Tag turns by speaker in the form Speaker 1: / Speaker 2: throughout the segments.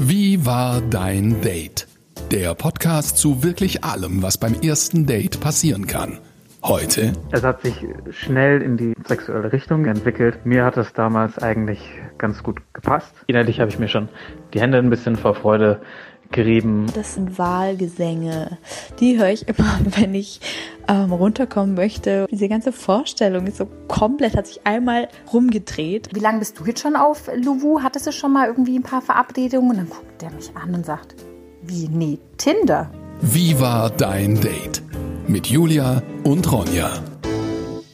Speaker 1: Wie war dein Date? Der Podcast zu wirklich allem, was beim ersten Date passieren kann. Heute.
Speaker 2: Es hat sich schnell in die sexuelle Richtung entwickelt. Mir hat es damals eigentlich ganz gut gepasst. Innerlich habe ich mir schon die Hände ein bisschen vor Freude gerieben.
Speaker 3: Das sind Wahlgesänge. Die höre ich immer, wenn ich ähm, runterkommen möchte. Diese ganze Vorstellung ist so komplett, hat sich einmal rumgedreht.
Speaker 4: Wie lange bist du jetzt schon auf Luwu? Hattest du schon mal irgendwie ein paar Verabredungen? Und dann guckt der mich an und sagt, wie, nee, Tinder.
Speaker 1: Wie war dein Date? Mit Julia und Ronja.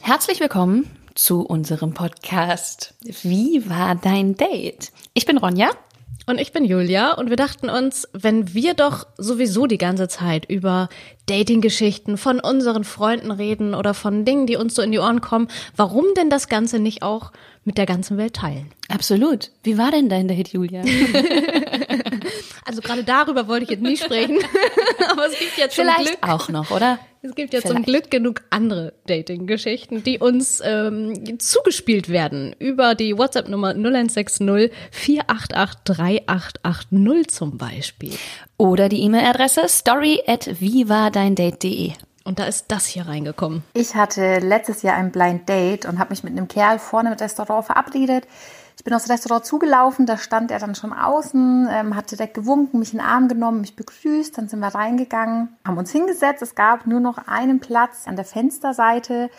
Speaker 5: Herzlich willkommen zu unserem Podcast. Wie war dein Date? Ich bin Ronja.
Speaker 6: Und ich bin Julia und wir dachten uns, wenn wir doch sowieso die ganze Zeit über Dating-Geschichten von unseren Freunden reden oder von Dingen, die uns so in die Ohren kommen, warum denn das Ganze nicht auch mit der ganzen Welt teilen?
Speaker 5: Absolut. Wie war denn dein Date, Julia?
Speaker 6: also gerade darüber wollte ich jetzt nicht sprechen, aber es gibt jetzt
Speaker 5: Vielleicht
Speaker 6: zum Glück
Speaker 5: auch noch, oder?
Speaker 6: Es gibt ja
Speaker 5: Vielleicht.
Speaker 6: zum Glück genug andere Dating-Geschichten, die uns ähm, zugespielt werden über die WhatsApp-Nummer 0160 488 3880 zum Beispiel.
Speaker 5: Oder die E-Mail-Adresse story at vivadeindate.de.
Speaker 6: Und da ist das hier reingekommen.
Speaker 4: Ich hatte letztes Jahr ein Blind Date und habe mich mit einem Kerl vorne im Restaurant verabredet. Ich bin aufs Restaurant zugelaufen, da stand er dann schon außen, ähm, hat direkt gewunken, mich in den Arm genommen, mich begrüßt, dann sind wir reingegangen, haben uns hingesetzt. Es gab nur noch einen Platz an der Fensterseite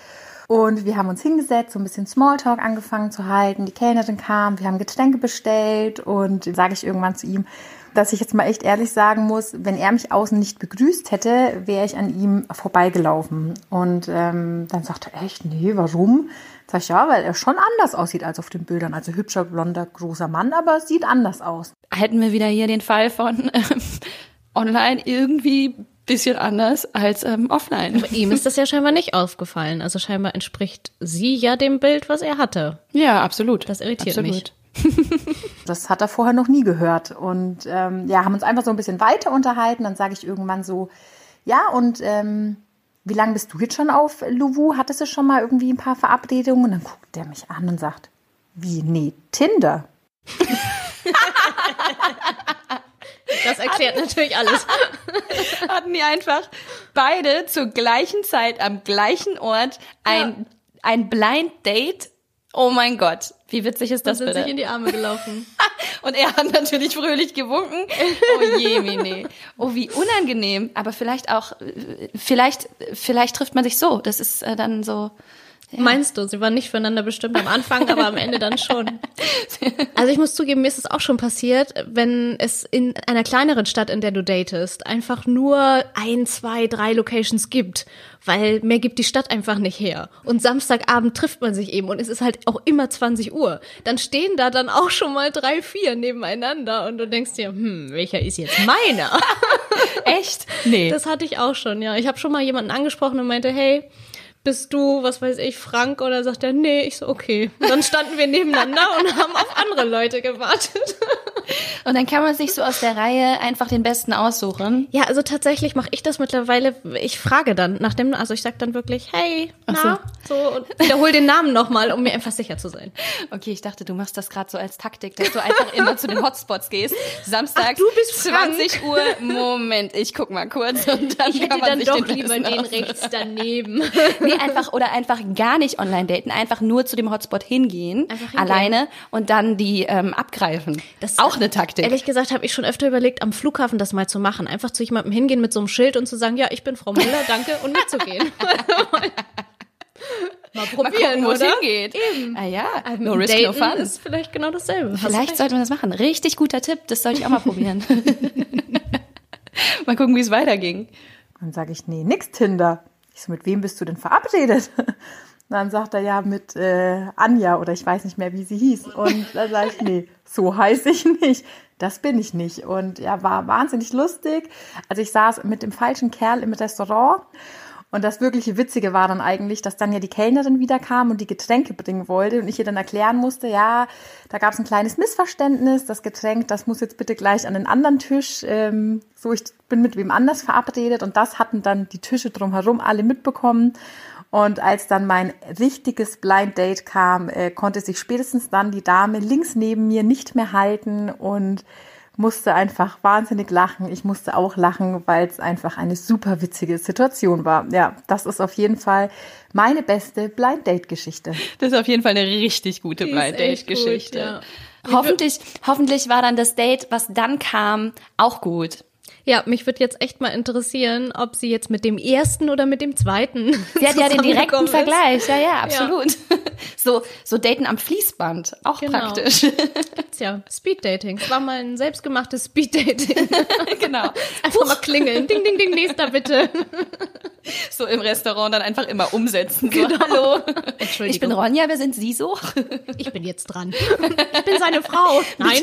Speaker 4: und wir haben uns hingesetzt, so ein bisschen Smalltalk angefangen zu halten. Die Kellnerin kam, wir haben Getränke bestellt und sage ich irgendwann zu ihm, dass ich jetzt mal echt ehrlich sagen muss, wenn er mich außen nicht begrüßt hätte, wäre ich an ihm vorbeigelaufen. Und ähm, dann sagt er, echt, nee, warum? Sag ich, ja, weil er schon anders aussieht als auf den Bildern. Also hübscher, blonder, großer Mann, aber es sieht anders aus.
Speaker 5: Hätten wir wieder hier den Fall von ähm, online irgendwie bisschen anders als ähm, offline.
Speaker 6: Aber ihm ist das ja scheinbar nicht aufgefallen. Also scheinbar entspricht sie ja dem Bild, was er hatte.
Speaker 5: Ja, absolut.
Speaker 6: Das irritiert
Speaker 5: absolut.
Speaker 6: mich.
Speaker 4: Das hat er vorher noch nie gehört. Und ähm, ja, haben uns einfach so ein bisschen weiter unterhalten. Dann sage ich irgendwann so, ja, und ähm, wie lange bist du jetzt schon auf Luwu? Hattest du schon mal irgendwie ein paar Verabredungen? Und dann guckt der mich an und sagt, wie, nee, Tinder.
Speaker 6: Das erklärt natürlich alles.
Speaker 5: Hatten die einfach beide zur gleichen Zeit am gleichen Ort ein, ein Blind Date. Oh mein Gott, wie witzig ist das
Speaker 6: sind
Speaker 5: bitte?
Speaker 6: sich in die Arme gelaufen.
Speaker 5: Und er hat natürlich fröhlich gewunken. Oh je, Mine. Oh, wie unangenehm. Aber vielleicht auch, äh, vielleicht, vielleicht trifft man sich so. Das ist äh, dann so.
Speaker 6: Meinst du, sie waren nicht füreinander bestimmt am Anfang, aber am Ende dann schon. Also ich muss zugeben, mir ist es auch schon passiert, wenn es in einer kleineren Stadt, in der du datest, einfach nur ein, zwei, drei Locations gibt, weil mehr gibt die Stadt einfach nicht her. Und Samstagabend trifft man sich eben und es ist halt auch immer 20 Uhr. Dann stehen da dann auch schon mal drei, vier nebeneinander und du denkst dir, hm, welcher ist jetzt meiner?
Speaker 5: Echt? Nee.
Speaker 6: Das hatte ich auch schon, ja. Ich habe schon mal jemanden angesprochen und meinte, hey, bist du, was weiß ich, Frank? Oder sagt er, nee, ich so, okay. Und dann standen wir nebeneinander und haben auf andere Leute gewartet.
Speaker 5: Und dann kann man sich so aus der Reihe einfach den Besten aussuchen.
Speaker 6: Ja, also tatsächlich mache ich das mittlerweile. Ich frage dann nach dem, also ich sag dann wirklich, hey, na, so, und wiederhol den Namen nochmal, um mir einfach sicher zu sein.
Speaker 5: Okay, ich dachte, du machst das gerade so als Taktik, dass du einfach immer zu den Hotspots gehst. Samstag,
Speaker 6: du bist
Speaker 5: 20 Uhr. Moment, ich guck mal kurz und dann
Speaker 6: Ich
Speaker 5: kann man
Speaker 6: dann
Speaker 5: sich
Speaker 6: doch
Speaker 5: den
Speaker 6: lieber den rechts daneben.
Speaker 5: Nee, einfach oder einfach gar nicht online daten, einfach nur zu dem Hotspot hingehen,
Speaker 6: Einfach hingehen.
Speaker 5: alleine und dann die ähm, abgreifen.
Speaker 6: Das
Speaker 5: auch eine Taktik.
Speaker 6: Ehrlich gesagt habe ich schon öfter überlegt, am Flughafen das mal zu machen. Einfach zu jemandem hingehen mit so einem Schild und zu sagen, ja, ich bin Frau Müller, danke, und mitzugehen. mal probieren,
Speaker 5: wo es
Speaker 6: oder?
Speaker 5: hingeht.
Speaker 6: Eben.
Speaker 5: Ah ja, no risk,
Speaker 6: Daten
Speaker 5: no fun.
Speaker 6: ist vielleicht genau dasselbe. Hast
Speaker 5: Vielleicht sollte man das machen. Richtig guter Tipp, das sollte ich auch mal probieren. mal gucken, wie es weiterging.
Speaker 4: Dann sage ich, nee, nix Tinder. Ich so, mit wem bist du denn verabredet? Dann sagt er, ja, mit äh, Anja oder ich weiß nicht mehr, wie sie hieß. Und da sage ich, nee, so heiße ich nicht. Das bin ich nicht. Und ja, war wahnsinnig lustig. Also ich saß mit dem falschen Kerl im Restaurant. Und das wirkliche Witzige war dann eigentlich, dass dann ja die Kellnerin wieder kam und die Getränke bringen wollte und ich ihr dann erklären musste, ja, da gab es ein kleines Missverständnis, das Getränk, das muss jetzt bitte gleich an den anderen Tisch, ähm, so ich bin mit wem anders verabredet und das hatten dann die Tische drumherum alle mitbekommen. Und als dann mein richtiges Blind Date kam, äh, konnte sich spätestens dann die Dame links neben mir nicht mehr halten und musste einfach wahnsinnig lachen. Ich musste auch lachen, weil es einfach eine super witzige Situation war. Ja, das ist auf jeden Fall meine beste Blind Date Geschichte.
Speaker 5: Das ist auf jeden Fall eine richtig gute
Speaker 6: Die
Speaker 5: Blind Date
Speaker 6: gut,
Speaker 5: Geschichte.
Speaker 6: ja.
Speaker 5: Hoffentlich, hoffentlich war dann das Date, was dann kam, auch gut.
Speaker 6: Ja, mich würde jetzt echt mal interessieren, ob sie jetzt mit dem ersten oder mit dem zweiten.
Speaker 5: Sie hat ja den direkten
Speaker 6: ist.
Speaker 5: Vergleich. Ja, ja, absolut. So, so Daten am Fließband. Auch
Speaker 6: Genau.
Speaker 5: praktisch.
Speaker 6: Gibt's ja. Speed Dating. Es war mal ein selbstgemachtes Speed Dating.
Speaker 5: genau.
Speaker 6: Einfach mal klingeln. Ding, ding, ding, nächster bitte.
Speaker 5: So im Restaurant dann einfach immer umsetzen. So, hallo.
Speaker 6: Entschuldigung.
Speaker 5: Ich bin Ronja, wer sind Sie so?
Speaker 6: Ich bin jetzt dran. Ich bin seine Frau. Nein.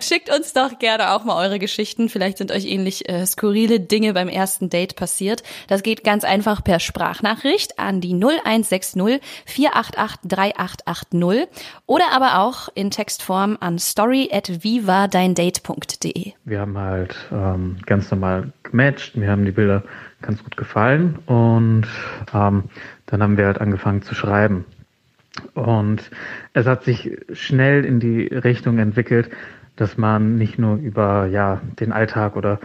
Speaker 5: Schickt uns doch gerne auch mal eure Geschichten. Vielleicht sind euch ähnlich äh, skurrile Dinge beim ersten Date passiert. Das geht ganz einfach per Sprachnachricht an die 0160 488 3880 oder aber auch in Textform an story at vivadeindate.de.
Speaker 2: Wir haben halt ähm, ganz normal gematcht, mir haben die Bilder ganz gut gefallen und ähm, dann haben wir halt angefangen zu schreiben. Und es hat sich schnell in die Richtung entwickelt, dass man nicht nur über ja den Alltag oder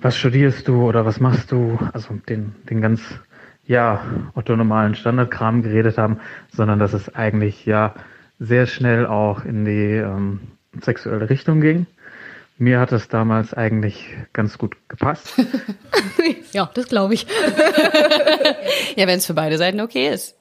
Speaker 2: was studierst du oder was machst du, also den, den ganz ja orthonormalen Standardkram geredet haben, sondern dass es eigentlich ja sehr schnell auch in die ähm, sexuelle Richtung ging. Mir hat es damals eigentlich ganz gut gepasst.
Speaker 6: Ja, das glaube ich.
Speaker 5: Ja, wenn es für beide Seiten okay ist.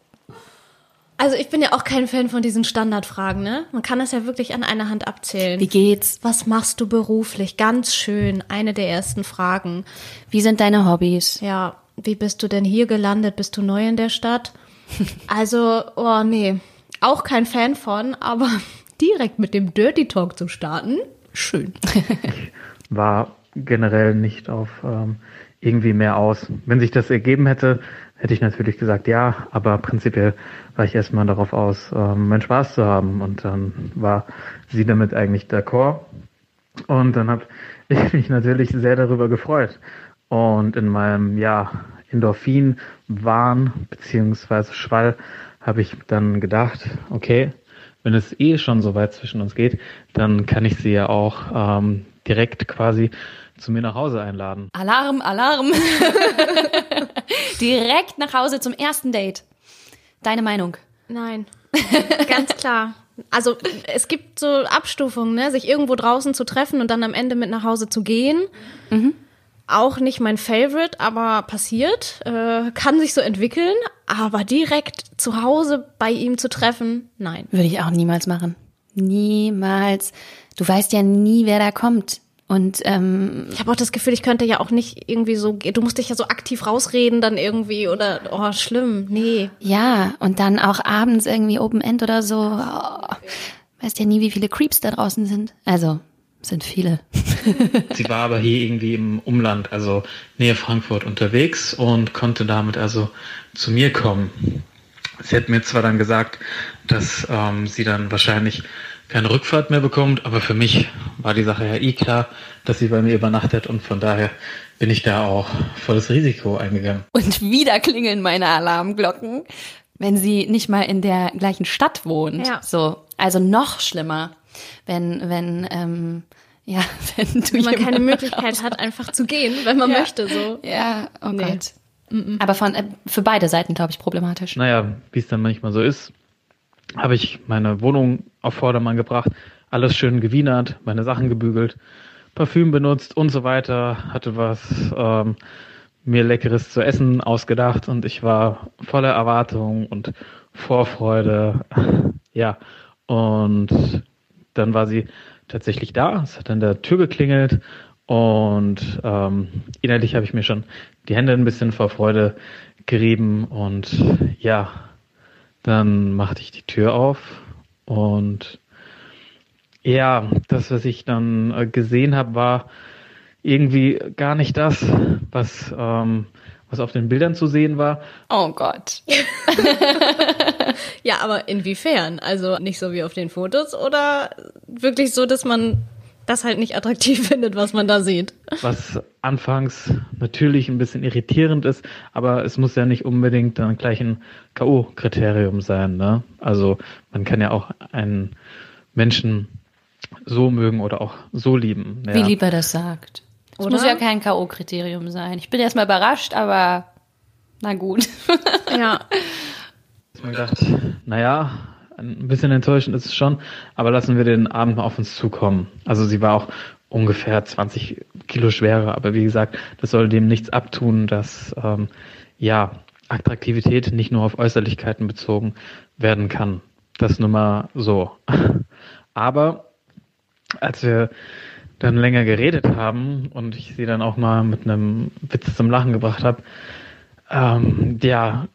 Speaker 6: Also ich bin ja auch kein Fan von diesen Standardfragen, ne? Man kann das ja wirklich an einer Hand abzählen.
Speaker 5: Wie geht's?
Speaker 6: Was machst du beruflich? Ganz schön. Eine der ersten Fragen.
Speaker 5: Wie sind deine Hobbys?
Speaker 6: Ja, wie bist du denn hier gelandet? Bist du neu in der Stadt? Also, oh nee, auch kein Fan von, aber direkt mit dem Dirty Talk zu starten, schön.
Speaker 2: war generell nicht auf ähm, irgendwie mehr aus. Wenn sich das ergeben hätte, hätte ich natürlich gesagt ja, aber prinzipiell war ich erstmal darauf aus, ähm, meinen Spaß zu haben und dann war sie damit eigentlich d'accord und dann habe ich mich natürlich sehr darüber gefreut und in meinem ja Endorphin Wahn beziehungsweise Schwall habe ich dann gedacht, okay, wenn es eh schon so weit zwischen uns geht, dann kann ich sie ja auch ähm, direkt quasi zu mir nach Hause einladen.
Speaker 5: Alarm, Alarm. Direkt nach Hause zum ersten Date. Deine Meinung?
Speaker 6: Nein, ganz klar. Also es gibt so Abstufungen, ne? sich irgendwo draußen zu treffen und dann am Ende mit nach Hause zu gehen. Auch nicht mein Favorite, aber passiert. Äh, kann sich so entwickeln. Aber direkt zu Hause bei ihm zu treffen, nein.
Speaker 5: Würde ich auch niemals machen. Niemals. Du weißt ja nie, wer da kommt. Und ähm,
Speaker 6: Ich habe auch das Gefühl, ich könnte ja auch nicht irgendwie so, du musst dich ja so aktiv rausreden dann irgendwie oder, oh, schlimm, nee.
Speaker 5: ja, und dann auch abends irgendwie Open End oder so. Oh, weißt ja nie, wie viele Creeps da draußen sind. Also, sind viele.
Speaker 2: Sie war aber hier irgendwie im Umland, also Nähe Frankfurt unterwegs und konnte damit also zu mir kommen. Sie hat mir zwar dann gesagt, dass ähm, sie dann wahrscheinlich keine Rückfahrt mehr bekommt, aber für mich war die Sache ja eh klar, dass sie bei mir übernachtet und von daher bin ich da auch volles Risiko eingegangen.
Speaker 5: Und wieder klingeln meine Alarmglocken, wenn sie nicht mal in der gleichen Stadt wohnt.
Speaker 6: Ja.
Speaker 5: So, also noch schlimmer, wenn wenn ähm, ja, wenn du
Speaker 6: Wenn man keine Möglichkeit hat, einfach zu gehen, wenn man
Speaker 5: Ja.
Speaker 6: möchte, so.
Speaker 5: Ja, oh
Speaker 6: Nee.
Speaker 5: Gott. Aber von äh, für beide Seiten glaube ich problematisch.
Speaker 2: Naja, wie es dann manchmal so ist, habe ich meine Wohnung auf Vordermann gebracht, alles schön gewienert, meine Sachen gebügelt, Parfüm benutzt und so weiter, hatte was ähm, mir leckeres zu essen ausgedacht und ich war voller Erwartung und Vorfreude. Ja, und dann war sie tatsächlich da, es hat an der Tür geklingelt und ähm, innerlich habe ich mir schon die Hände ein bisschen vor Freude gerieben und ja, dann machte ich die Tür auf und ja, das, was ich dann äh, gesehen habe, war irgendwie gar nicht das, was, ähm, was auf den Bildern zu sehen war.
Speaker 5: Oh Gott.
Speaker 6: Ja, aber inwiefern? Also nicht so wie auf den Fotos oder wirklich so, dass man das halt nicht attraktiv findet, was man da sieht?
Speaker 2: was anfangs natürlich ein bisschen irritierend ist, aber es muss ja nicht unbedingt dann gleich ein K.O.-Kriterium sein. Ne? Also man kann ja auch einen Menschen so mögen oder auch so lieben. Ja.
Speaker 5: Wie lieb er das sagt. Das
Speaker 6: Oder?
Speaker 5: muss ja kein K.O.-Kriterium sein. Ich bin erstmal überrascht, aber na gut.
Speaker 6: Ja.
Speaker 2: Ich habe mir gedacht, naja, ein bisschen enttäuschend ist es schon, aber lassen wir den Abend mal auf uns zukommen. Also sie war auch ungefähr 20 Kilo schwerer, aber wie gesagt, das soll dem nichts abtun, dass ähm, ja Attraktivität nicht nur auf Äußerlichkeiten bezogen werden kann. Das nur mal so. Aber als wir dann länger geredet haben und ich sie dann auch mal mit einem Witz zum Lachen gebracht habe, ähm, ja,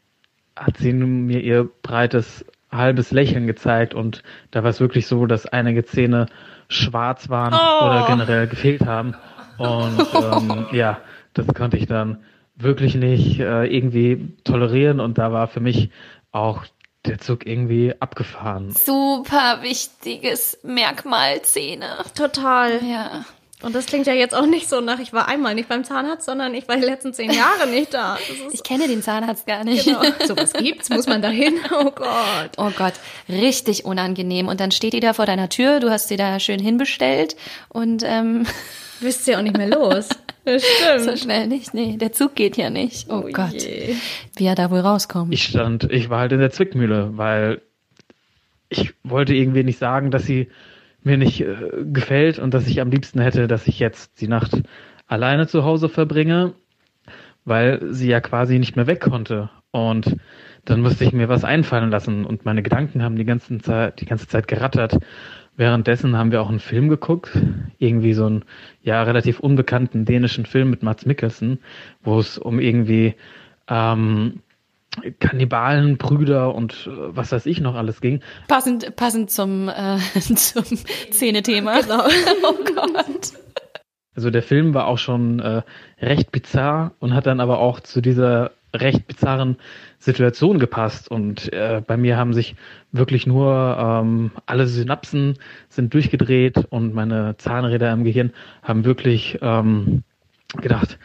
Speaker 2: hat sie mir ihr breites halbes Lächeln gezeigt und da war es wirklich so, dass einige Zähne schwarz waren oder generell gefehlt haben und ähm, ja, das konnte ich dann wirklich nicht äh, irgendwie tolerieren und da war für mich auch der Zug irgendwie abgefahren.
Speaker 5: Super wichtiges Merkmal Zähne.
Speaker 6: Total.
Speaker 5: Ja.
Speaker 6: Und das klingt ja jetzt auch nicht so nach, ich war einmal nicht beim Zahnarzt, sondern ich war die letzten zehn Jahre nicht da.
Speaker 5: Ich kenne den Zahnarzt gar nicht.
Speaker 6: genau. Sowas gibt's, muss man dahin. Oh Gott.
Speaker 5: Oh Gott, richtig unangenehm. Und dann steht die da vor deiner Tür, du hast sie da schön hinbestellt und ähm,
Speaker 6: Wisst ihr auch nicht mehr los. Das
Speaker 5: so
Speaker 6: stimmt.
Speaker 5: schnell nicht. Nee, der Zug geht ja nicht. Oh, Gott,
Speaker 6: je.
Speaker 5: wie er da wohl rauskommt.
Speaker 2: Ich stand, ich war halt in der Zwickmühle, weil ich wollte irgendwie nicht sagen, dass sie mir nicht äh, gefällt und dass ich am liebsten hätte, dass ich jetzt die Nacht alleine zu Hause verbringe, weil sie ja quasi nicht mehr weg konnte. Und dann musste ich mir was einfallen lassen und meine Gedanken haben die ganze Zeit, die ganze Zeit gerattert. Währenddessen haben wir auch einen Film geguckt, irgendwie so einen ja relativ unbekannten dänischen Film mit Mats Mikkelsen, wo es um irgendwie ähm, Kannibalen, Brüder und äh, was weiß ich noch alles ging.
Speaker 5: Passend, passend zum, äh, zum Zähnethema.
Speaker 6: Genau.
Speaker 5: Oh Gott.
Speaker 2: Also der Film war auch schon äh, recht bizarr und hat dann aber auch zu dieser recht bizarren Situation gepasst. Und äh, bei mir haben sich wirklich nur ähm, alle Synapsen sind durchgedreht und meine Zahnräder im Gehirn haben wirklich ähm, gedacht,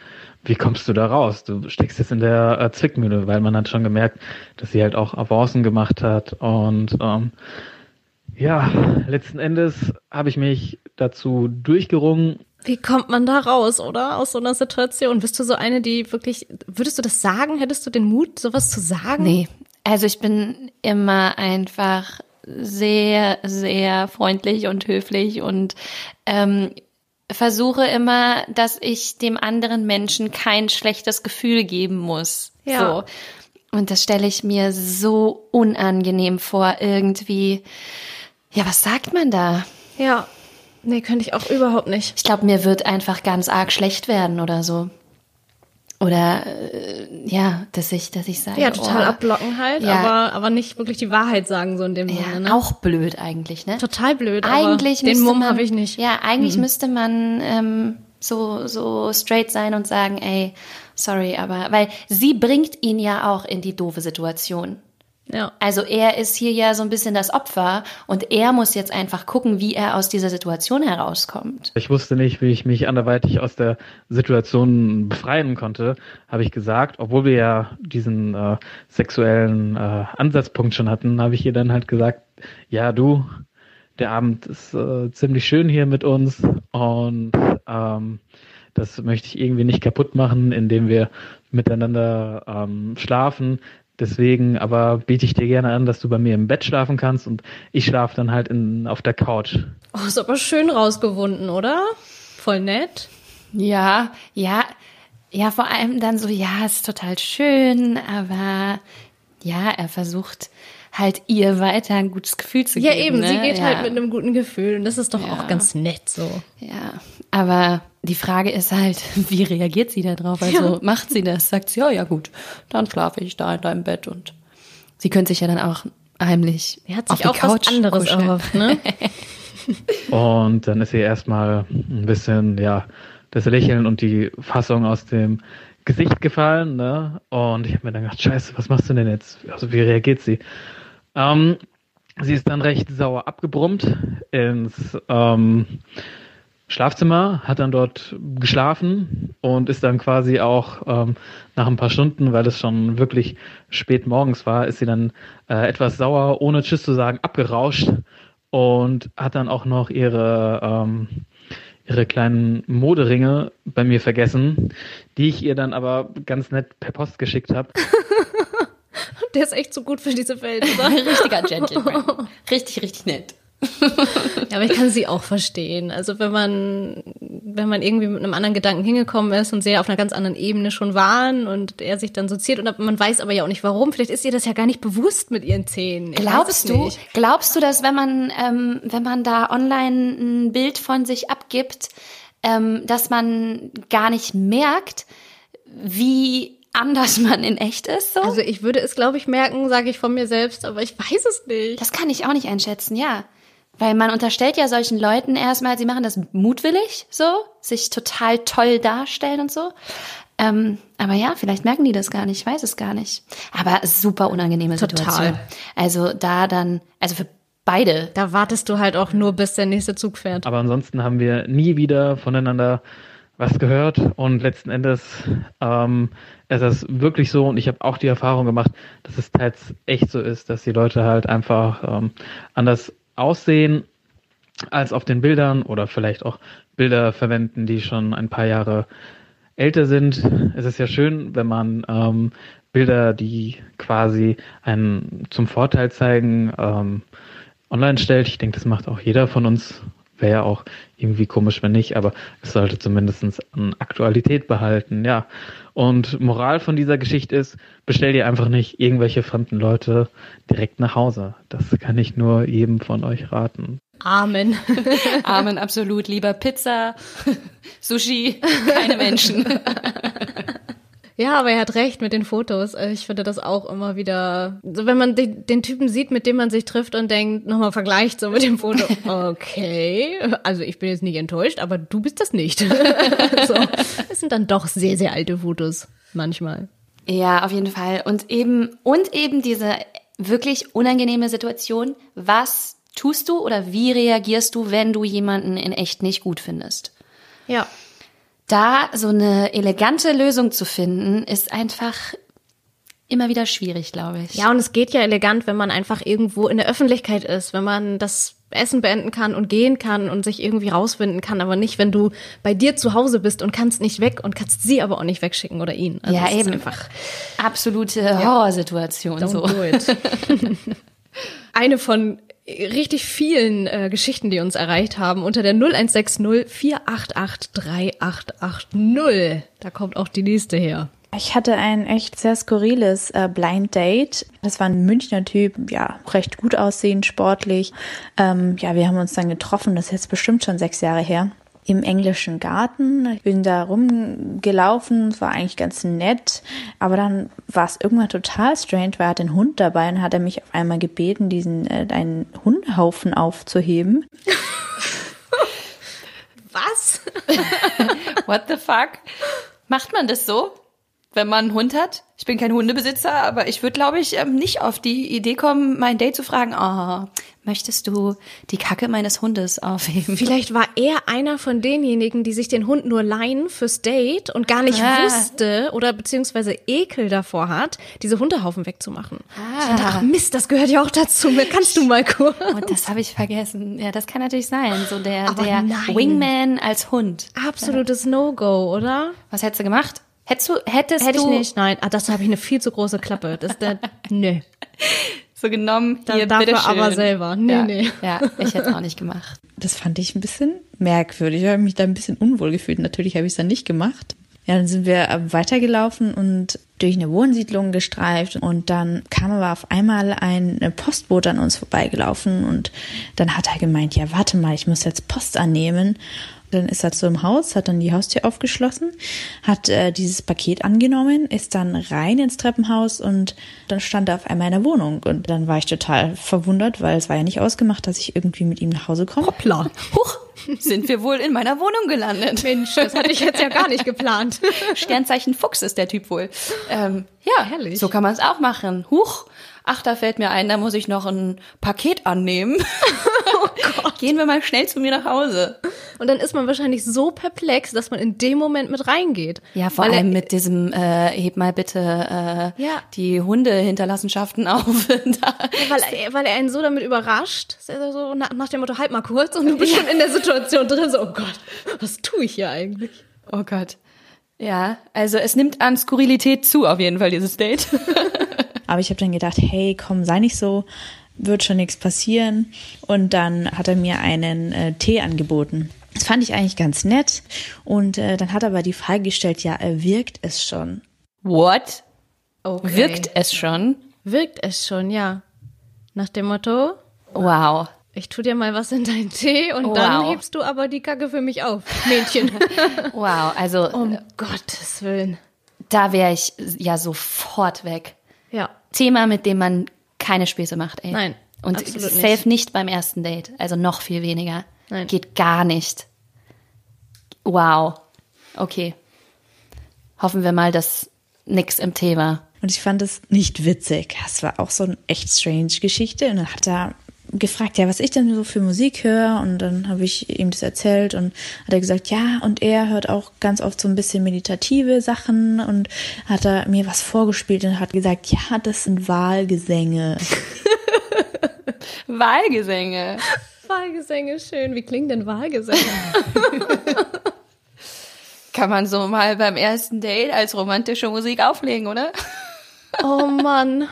Speaker 2: wie kommst du da raus? Du steckst jetzt in der äh, Zwickmühle, weil man hat schon gemerkt, dass sie halt auch Avancen gemacht hat und ähm, ja, letzten Endes habe ich mich dazu durchgerungen,
Speaker 6: Wie kommt man da raus, oder? Aus so einer Situation? Bist du so eine, die wirklich, würdest du das sagen? Hättest du den Mut, sowas zu sagen?
Speaker 5: Nee, also ich bin immer einfach sehr, sehr freundlich und höflich und ähm, versuche immer, dass ich dem anderen Menschen kein schlechtes Gefühl geben muss.
Speaker 6: Ja.
Speaker 5: So. Und das stelle ich mir so unangenehm vor, irgendwie. Ja, was sagt man da?
Speaker 6: Ja. Nee, könnte ich auch überhaupt nicht.
Speaker 5: Ich glaube, mir wird einfach ganz arg schlecht werden oder so. Oder äh, ja, dass ich, dass ich sage.
Speaker 6: Ja, total
Speaker 5: oh,
Speaker 6: abblocken halt,
Speaker 5: Ja.
Speaker 6: aber, aber nicht wirklich die Wahrheit sagen, so in dem
Speaker 5: Ja,
Speaker 6: Sinne. Ne?
Speaker 5: auch blöd eigentlich, ne?
Speaker 6: Total blöd,
Speaker 5: eigentlich
Speaker 6: aber den Mumm habe ich nicht. Mhm.
Speaker 5: Ja, eigentlich müsste man ähm, so so straight sein und sagen, ey, sorry, aber weil sie bringt ihn ja auch in die doofe Situation.
Speaker 6: Ja.
Speaker 5: Also er ist hier ja so ein bisschen das Opfer und er muss jetzt einfach gucken, wie er aus dieser Situation herauskommt.
Speaker 2: Ich wusste nicht, wie ich mich anderweitig aus der Situation befreien konnte, habe ich gesagt, obwohl wir ja diesen äh, sexuellen äh, Ansatzpunkt schon hatten, habe ich ihr dann halt gesagt, ja du, der Abend ist äh, ziemlich schön hier mit uns und ähm, das möchte ich irgendwie nicht kaputt machen, indem wir miteinander ähm, schlafen. Deswegen aber biete ich dir gerne an, dass du bei mir im Bett schlafen kannst und ich schlafe dann halt in, auf der Couch.
Speaker 6: Oh, ist aber schön rausgewunden, oder? Voll nett.
Speaker 5: Ja, ja, ja, vor allem dann so, ja, ist total schön, aber ja, er versucht halt ihr weiter ein gutes Gefühl zu
Speaker 6: Ja,
Speaker 5: geben.
Speaker 6: eben,
Speaker 5: ne?
Speaker 6: sie geht
Speaker 5: ja.
Speaker 6: halt mit einem guten Gefühl und das ist doch
Speaker 5: Ja.
Speaker 6: auch ganz nett so.
Speaker 5: Ja, aber die Frage ist halt, wie reagiert sie da drauf? Also macht sie das? Sagt sie, oh ja gut, dann schlafe ich da in deinem Bett und sie könnte sich ja dann auch heimlich
Speaker 6: Er hat
Speaker 5: auf
Speaker 6: sich
Speaker 5: die
Speaker 6: auch
Speaker 5: Couch
Speaker 6: was anderes
Speaker 5: kuscheln.
Speaker 6: erhofft, ne?
Speaker 2: Und dann ist ihr erstmal ein bisschen, ja, das Lächeln und die Fassung aus dem Gesicht gefallen, ne? Und ich habe mir dann gedacht, scheiße, was machst du denn jetzt? Also wie reagiert sie? Ähm, sie ist dann recht sauer abgebrummt ins ähm, Schlafzimmer, hat dann dort geschlafen und ist dann quasi auch ähm, nach ein paar Stunden, weil es schon wirklich spät morgens war, ist sie dann äh, etwas sauer, ohne Tschüss zu sagen, abgerauscht und hat dann auch noch ihre, ähm, ihre kleinen Moderinge bei mir vergessen, die ich ihr dann aber ganz nett per Post geschickt habe.
Speaker 6: Der ist echt so gut für diese Welt, oder?
Speaker 5: Richtiger Gentleman. Richtig, richtig nett.
Speaker 6: Ja, aber ich kann sie auch verstehen. Also wenn man, wenn man irgendwie mit einem anderen Gedanken hingekommen ist und sie auf einer ganz anderen Ebene schon waren und er sich dann so ziert und man weiß aber ja auch nicht warum. Vielleicht ist ihr das ja gar nicht bewusst mit ihren Zähnen. Ich
Speaker 5: Glaubst du,
Speaker 6: nicht.
Speaker 5: glaubst du, dass wenn man, ähm, wenn man da online ein Bild von sich abgibt, ähm, dass man gar nicht merkt, wie anders man in echt ist? So?
Speaker 6: Also ich würde es, glaube ich, merken, sage ich von mir selbst, aber ich weiß es nicht.
Speaker 5: Das kann ich auch nicht einschätzen, ja. Weil man unterstellt ja solchen Leuten erstmal, sie machen das mutwillig, so, sich total toll darstellen und so. Ähm, aber ja, vielleicht merken die das gar nicht, ich weiß es gar nicht. Aber super unangenehme
Speaker 6: Total.
Speaker 5: Situation. Also da dann, also für beide.
Speaker 6: Da wartest du halt auch nur, bis der nächste Zug fährt.
Speaker 2: Aber ansonsten haben wir nie wieder voneinander was gehört und letzten Endes ähm, ist es wirklich so und ich habe auch die Erfahrung gemacht, dass es teils echt so ist, dass die Leute halt einfach ähm, anders aussehen als auf den Bildern oder vielleicht auch Bilder verwenden, die schon ein paar Jahre älter sind. Es ist ja schön, wenn man ähm, Bilder, die quasi einen zum Vorteil zeigen, ähm, online stellt. Ich denke, das macht auch jeder von uns. Wäre ja auch irgendwie komisch, wenn nicht, aber es sollte zumindest an Aktualität behalten, ja. Und Moral von dieser Geschichte ist, bestell dir einfach nicht irgendwelche fremden Leute direkt nach Hause. Das kann ich nur jedem von euch raten.
Speaker 6: Amen.
Speaker 5: Amen, absolut. Lieber Pizza, Sushi, keine Menschen.
Speaker 6: Ja, aber er hat recht mit den Fotos. Also Ich finde das auch immer wieder, so wenn man den, den Typen sieht, mit dem man sich trifft und denkt, nochmal vergleicht so mit dem Foto. Okay, also ich bin jetzt nicht enttäuscht, aber du bist das nicht. so, es sind dann doch sehr, sehr alte Fotos manchmal.
Speaker 5: Ja, auf jeden Fall. Und eben, und eben diese wirklich unangenehme Situation. Was tust du oder wie reagierst du, wenn du jemanden in echt nicht gut findest?
Speaker 6: Ja.
Speaker 5: Da so eine elegante Lösung zu finden, ist einfach immer wieder schwierig, glaube ich.
Speaker 6: Ja, und es geht ja elegant, wenn man einfach irgendwo in der Öffentlichkeit ist, wenn man das Essen beenden kann und gehen kann und sich irgendwie rausfinden kann, aber nicht, wenn du bei dir zu Hause bist und kannst nicht weg und kannst sie aber auch nicht wegschicken oder ihn. Also
Speaker 5: ja,
Speaker 6: es ist
Speaker 5: eben.
Speaker 6: einfach
Speaker 5: Absolute Horrorsituation.
Speaker 6: don't
Speaker 5: So.
Speaker 6: do it. Eine von richtig vielen äh, Geschichten, die uns erreicht haben, unter der 0160 488 3880. Da kommt auch die nächste her.
Speaker 3: Ich hatte ein echt sehr skurriles äh, Blind Date. Das war ein Münchner Typ, ja, recht gut aussehend, sportlich. Ähm, ja, wir haben uns dann getroffen, das ist jetzt bestimmt schon sechs Jahre her. Im englischen Garten. Ich bin da rumgelaufen, es war eigentlich ganz nett. Aber dann war es irgendwann total strange, weil er hat den Hund dabei und hat er mich auf einmal gebeten, diesen äh, einen Hundehaufen aufzuheben.
Speaker 6: Was?
Speaker 5: What the fuck? Macht man das so, wenn man einen Hund hat? Ich bin kein Hundebesitzer, aber ich würde, glaube ich, ähm, nicht auf die Idee kommen, mein Date zu fragen, oh, möchtest du die Kacke meines Hundes aufheben?
Speaker 6: Vielleicht war er einer von denjenigen, die sich den Hund nur leihen fürs Date und gar nicht
Speaker 5: Ah.
Speaker 6: wusste oder beziehungsweise Ekel davor hat, diese Hundehaufen wegzumachen.
Speaker 5: Ah.
Speaker 6: Ich dachte, ach Mist, das gehört ja auch dazu. Kannst du mal kurz?
Speaker 5: Und das habe ich vergessen. Ja, das kann natürlich sein. So der,
Speaker 6: Aber
Speaker 5: der
Speaker 6: nein.
Speaker 5: Wingman als Hund.
Speaker 6: Absolutes No-Go, oder?
Speaker 5: Was hättest du gemacht? Hättest du, hättest
Speaker 6: Hätte ich
Speaker 5: du
Speaker 6: nicht, nein. Ah, das habe ich eine viel zu große Klappe. Das ist der, nö.
Speaker 5: So genommen?
Speaker 6: Da-
Speaker 5: Hier,
Speaker 6: dafür
Speaker 5: bitteschön.
Speaker 6: aber selber. Nee,
Speaker 5: ja,
Speaker 6: nee.
Speaker 5: Ja, ich hätte auch nicht gemacht.
Speaker 3: Das fand ich ein bisschen merkwürdig. Ich habe mich da ein bisschen unwohl gefühlt. Natürlich habe ich es dann nicht gemacht. Ja, dann sind wir äh, weitergelaufen und durch eine Wohnsiedlung gestreift und dann kam aber auf einmal ein äh, Postbote an uns vorbeigelaufen und dann hat er gemeint, ja, warte mal, ich muss jetzt Post annehmen. Dann ist er zu dem Haus, hat dann die Haustür aufgeschlossen, hat äh, dieses Paket angenommen, ist dann rein ins Treppenhaus und dann stand er auf einmal in der Wohnung. Und dann war ich total verwundert, weil es war ja nicht ausgemacht, dass ich irgendwie mit ihm nach Hause komme.
Speaker 6: Hoppla.
Speaker 5: Huch, sind wir wohl in meiner Wohnung gelandet.
Speaker 6: Mensch, das hatte ich jetzt ja gar nicht geplant.
Speaker 5: Sternzeichen Fuchs ist der Typ wohl. Ähm, ja,
Speaker 6: Herrlich.
Speaker 5: so kann man es auch machen. Huch, ach, da fällt mir ein, da muss ich noch ein Paket annehmen. Oh Gehen wir mal schnell zu mir nach Hause.
Speaker 6: Und dann ist man wahrscheinlich so perplex, dass man in dem Moment mit reingeht.
Speaker 5: Ja, vor
Speaker 6: Weil
Speaker 5: allem mit diesem, äh, heb mal bitte äh,
Speaker 6: Ja.
Speaker 5: die Hundehinterlassenschaften auf.
Speaker 6: Weil er, weil er einen so damit überrascht, ist er so nach, dem Motto, halt mal kurz und du bist schon in der Situation drin, so, oh Gott, was tue ich hier eigentlich?
Speaker 5: Oh Gott. Ja, also es nimmt an Skurrilität zu, auf jeden Fall, dieses Date.
Speaker 3: Aber ich habe dann gedacht, hey, komm, sei nicht so, wird schon nichts passieren. Und dann hat er mir einen äh, Tee angeboten. Das fand ich eigentlich ganz nett. Und äh, dann hat er aber die Frage gestellt, ja, äh, wirkt es schon?
Speaker 5: What?
Speaker 6: Okay.
Speaker 5: Wirkt es schon?
Speaker 6: Wirkt es schon, ja. Nach dem Motto,
Speaker 5: Wow.
Speaker 6: ich tu dir mal was in deinen Tee und
Speaker 5: Wow.
Speaker 6: dann hebst du aber die Kacke für mich auf, Mädchen.
Speaker 5: Wow, also
Speaker 6: um Gottes Willen.
Speaker 5: da wäre ich ja sofort weg.
Speaker 6: Ja.
Speaker 5: Thema, mit dem man keine Späße macht, ey.
Speaker 6: Nein,
Speaker 5: Und
Speaker 6: absolut
Speaker 5: safe
Speaker 6: nicht.
Speaker 5: nicht. beim ersten Date. Also noch viel weniger.
Speaker 6: Nein.
Speaker 5: Geht gar nicht. Wow. Okay. Hoffen wir mal, dass nix im Thema.
Speaker 3: Und ich fand es nicht witzig. Das war auch so eine echt strange Geschichte. Und dann hat er gefragt, ja, was ich denn so für Musik höre. Und dann habe ich ihm das erzählt und hat er gesagt, ja, und er hört auch ganz oft so ein bisschen meditative Sachen und hat er mir was vorgespielt und hat gesagt, ja, das sind Wahlgesänge.
Speaker 5: Wahlgesänge.
Speaker 6: Wahlgesänge, schön. Wie klingen denn Wahlgesänge?
Speaker 5: Kann man so mal beim ersten Date als romantische Musik auflegen, oder?
Speaker 6: Oh Mann.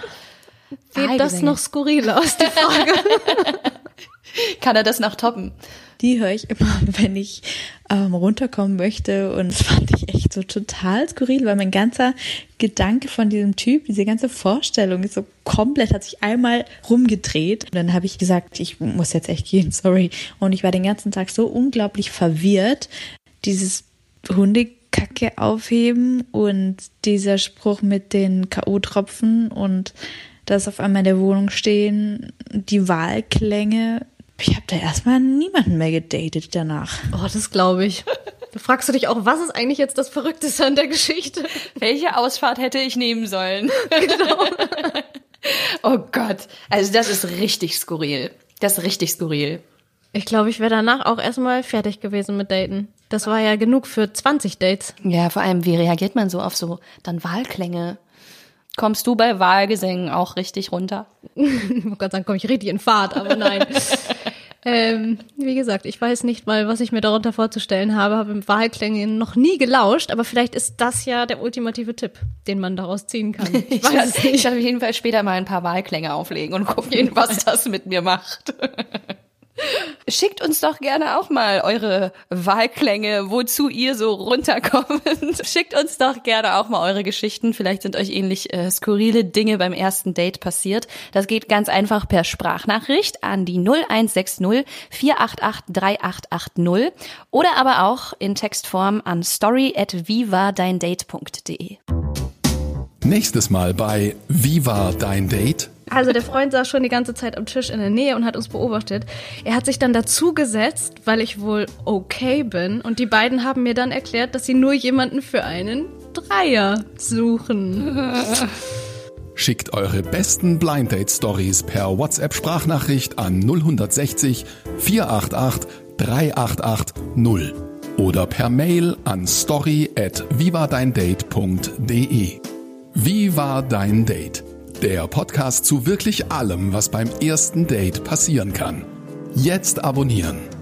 Speaker 6: Geht das noch skurril aus, die Frage?
Speaker 5: Kann er das noch toppen?
Speaker 3: Die höre ich immer, wenn ich ähm, runterkommen möchte. Und das fand ich echt so total skurril, weil mein ganzer Gedanke von diesem Typ, diese ganze Vorstellung ist so komplett, hat sich einmal rumgedreht. Und dann habe ich gesagt, ich muss jetzt echt gehen, sorry. Und ich war den ganzen Tag so unglaublich verwirrt. Dieses Hundekacke aufheben und dieser Spruch mit den K.O.-Tropfen und das auf einmal in der Wohnung stehen, die Wahlklänge. Ich habe da erstmal niemanden mehr gedatet danach.
Speaker 6: Oh, das glaube ich. Da fragst du dich auch, was ist eigentlich jetzt das Verrückteste an der Geschichte?
Speaker 5: Welche Ausfahrt hätte ich nehmen sollen? Genau. oh Gott. Also das ist richtig skurril. Das ist richtig skurril.
Speaker 6: Ich glaube, ich wäre danach auch erstmal fertig gewesen mit Daten. Das war ja genug für 20 Dates.
Speaker 5: Ja, vor allem, wie reagiert man so auf so dann Wahlklänge? Kommst du bei Wahlgesängen auch richtig runter?
Speaker 6: Ich wollte gerade sagen, komm ich richtig in Fahrt, aber nein. ähm, wie gesagt, ich weiß nicht mal, was ich mir darunter vorzustellen habe, habe im Wahlklänge noch nie gelauscht, aber vielleicht ist das ja der ultimative Tipp, den man daraus ziehen kann. Ich weiß es
Speaker 5: Ich
Speaker 6: nicht.
Speaker 5: werde auf jeden Fall später mal ein paar Wahlklänge auflegen und gucken, was das mit mir macht. Schickt uns doch gerne auch mal eure Wahlklänge, wozu ihr so runterkommt. Schickt uns doch gerne auch mal eure Geschichten. Vielleicht sind euch ähnlich äh, skurrile Dinge beim ersten Date passiert. Das geht ganz einfach per Sprachnachricht an die 0160 488 3880 oder aber auch in Textform an story at vivadeindate.de.
Speaker 1: Nächstes Mal bei Wie war dein Date?
Speaker 6: Also der Freund saß schon die ganze Zeit am Tisch in der Nähe und hat uns beobachtet. Er hat sich dann dazu gesetzt, weil ich wohl okay bin. Und die beiden haben mir dann erklärt, dass sie nur jemanden für einen Dreier suchen.
Speaker 1: Schickt eure besten Blind Date Stories per WhatsApp Sprachnachricht an 0160 488 388 0 oder per Mail an story at vivadeindate.de. Wie war dein Date? Der Podcast zu wirklich allem, was beim ersten Date passieren kann. Jetzt abonnieren.